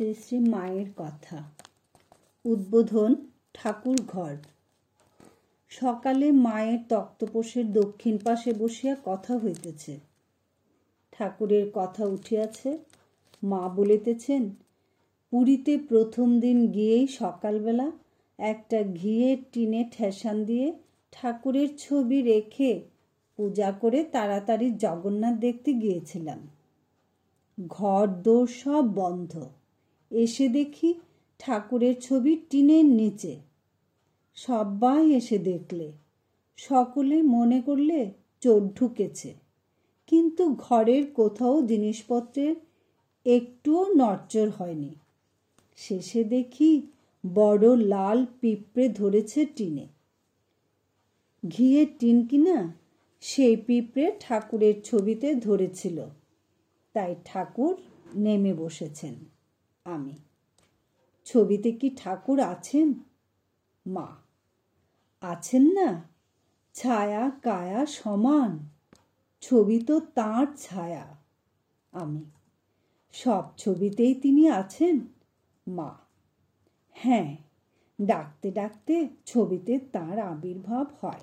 শ্রী শ্রী মায়ের কথা। উদ্বোধন ঠাকুর ঘর। সকালে মায়ের তক্তপোষের দক্ষিণ পাশে বসিয়া কথা হইতেছে। ঠাকুরের কথা উঠিয়াছে, মা বলিতেছেন, পুরীতে প্রথম দিন গিয়েই সকালবেলা একটা ঘিয়ের টিনে ঠেসান দিয়ে ঠাকুরের ছবি রেখে পূজা করে তাড়াতাড়ি জগন্নাথ দেখতে গিয়েছিলাম। ঘর দোর সব বন্ধ। এসে দেখি ঠাকুরের ছবি টিনের নিচে। সবাই এসে দেখলে। সকলে মনে করলে চোর ঢুকেছে। কিন্তু ঘরের কোথাও জিনিসপত্রের একটুও নড়চড় হয়নি। শেষে দেখি বড় লাল পিঁপড়ে ধরেছে টিনে। ঘিয়ের টিন কিনা সেই পিঁপড়ে ঠাকুরের ছবিতে ধরেছিল। তাই ঠাকুর নেমে বসেছেন। আমি। ছবিতে কি ঠাকুর আছেন? মা। আছেন না? ছায়া কায়া সমান। ছবি তো তাঁর ছায়া। আমি। সব ছবিতেই তিনি আছেন? মা। হ্যাঁ ডাকতে ডাকতে ছবিতে তার আবির্ভাব হয়।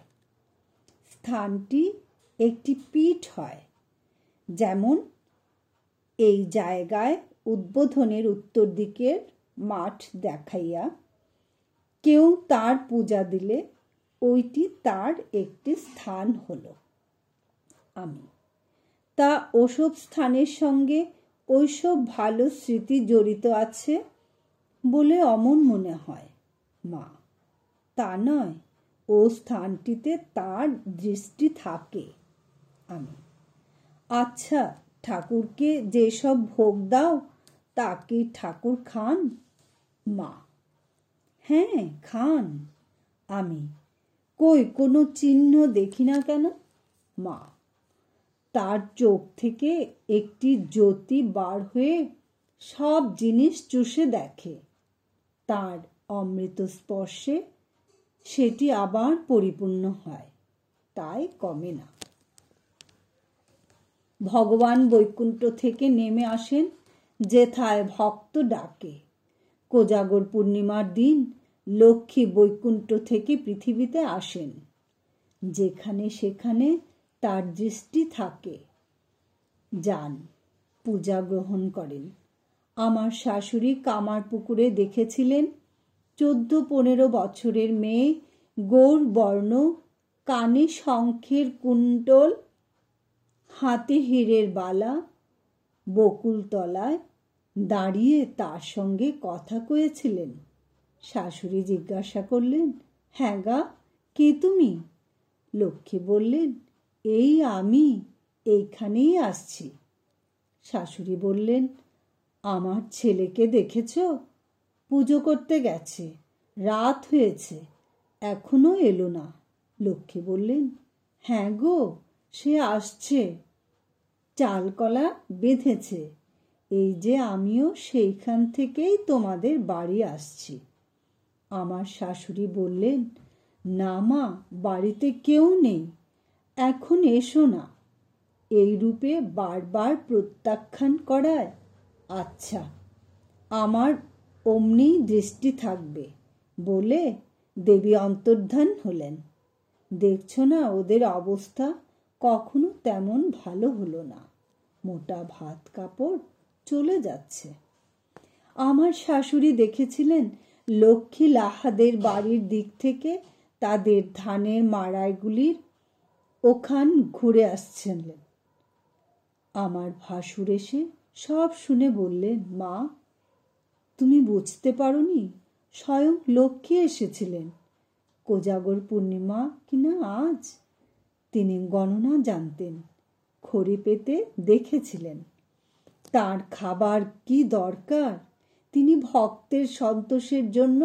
স্থানটি একটি পীঠ হয়। যেমন এই জায়গায় উদ্বোধনের উত্তর দিকের মাঠ দেখাইয়া কেউ তার পূজা দিলে ওইটি তার একটি স্থান হলো। আমি। তা ওসব স্থানের সঙ্গে ওইসব ভালো স্মৃতি জড়িত আছে বলে অমন মনে হয়। মা, তা নয়, ও স্থানটিতে তার দৃষ্টি থাকে। আমি। আচ্ছা ঠাকুরকে যেসব ভোগ দাও তা কি ঠাকুর খান মা হ্যাঁ খান আমি কই কোনো চিহ্ন দেখি না কেন মা তার চোখ থেকে একটি জ্যোতি বার হয়ে সব জিনিস চুষে দেখে তার অমৃত স্পর্শে সেটি আবার পরিপূর্ণ হয় তাই কমে না ভগবান বৈকুণ্ঠ থেকে নেমে আসেন যেথায় ভক্ত ডাকে। কোজাগর পূর্ণিমার দিন লক্ষ্মী বৈকুণ্ঠ থেকে পৃথিবীতে আসেন। যেখানে সেখানে তার দৃষ্টি থাকে। যান, পূজা গ্রহণ করেন। আমার শাশুড়ি কামার পুকুরে দেখেছিলেন চোদ্দ পনেরো বছরের মেয়ে গৌর বর্ণ কানে শঙ্খের কুণ্ডল, হাতে হীরের বালা বকুল তলায় দাঁড়িয়ে তার সঙ্গে কথা কয়েছিলেন। শাশুড়ি জিজ্ঞাসা করলেন হ্যাঁ গা, কে তুমি? লক্ষ্মী বললেন, এই আমি, এইখানেই আসছি। শাশুড়ি বললেন, আমার ছেলেকে দেখেছ? পুজো করতে গেছে, রাত হয়েছে, এখনও এলো না। লক্ষ্মী বললেন হ্যাঁ গো, সে আসছে। চালকলা বেঁধেছে। এই যে আমিও সেইখান থেকেই তোমাদের বাড়ি আসছি। আমার শাশুড়ি বললেন, না মা, বাড়িতে কেউ নেই। এখন এসো না। এই রূপে বারবার প্রত্যাখ্যান করায় আচ্ছা আমার অমনি দৃষ্টি থাকবে। বলে দেবী অন্তর্ধান হলেন। দেখছ না ওদের অবস্থা? কখনো তেমন ভালো হলো না। মোটা ভাত কাপড় চলে যাচ্ছে। আমার শাশুড়ি দেখেছিলেন লক্ষ্মী লাহাদের বাড়ির দিক থেকে তাদের ধানের মাড়াইগুলির ওখান ঘুরে আসছিলেন আমার ভাসুর এসে সব শুনে বললেন, মা, তুমি বুঝতে পারোনি, স্বয়ং লক্ষ্মী এসেছিলেন। কোজাগর পূর্ণিমা কিনা আজ? তিনি গণনা জানতেন, খড়ি পেতে দেখেছিলেন। তার খাবার কি দরকার? তিনি ভক্তের সন্তোষের জন্য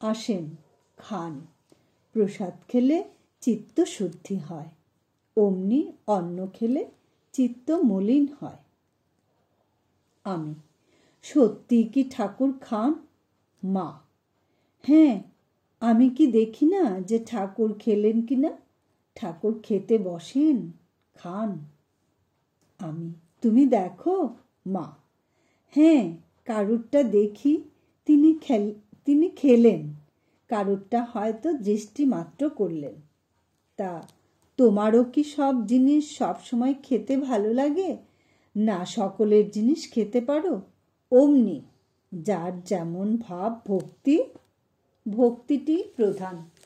আসেন, খান। প্রসাদ খেলে চিত্ত শুদ্ধি হয়, অমনি অন্ন খেলে চিত্ত মলিন হয়। আমি, সত্যি কি ঠাকুর খান? মা হ্যাঁ আমি কি দেখি না যে ঠাকুর খেলেন কি না ঠাকুর খেতে বসেন? খান। আমি। তুমি দেখো, মা। হ্যাঁ কারুরটা দেখি তিনি খেল, তিনি খেলেন। কারুরটা হয়তো দৃষ্টি মাত্র করলেন। তা তোমারও কি সব জিনিস সব সময় খেতে ভালো লাগে? না সকলের জিনিস খেতে পারো? অমনি, যার যেমন ভাব, ভক্তি। ভক্তিটি প্রধান।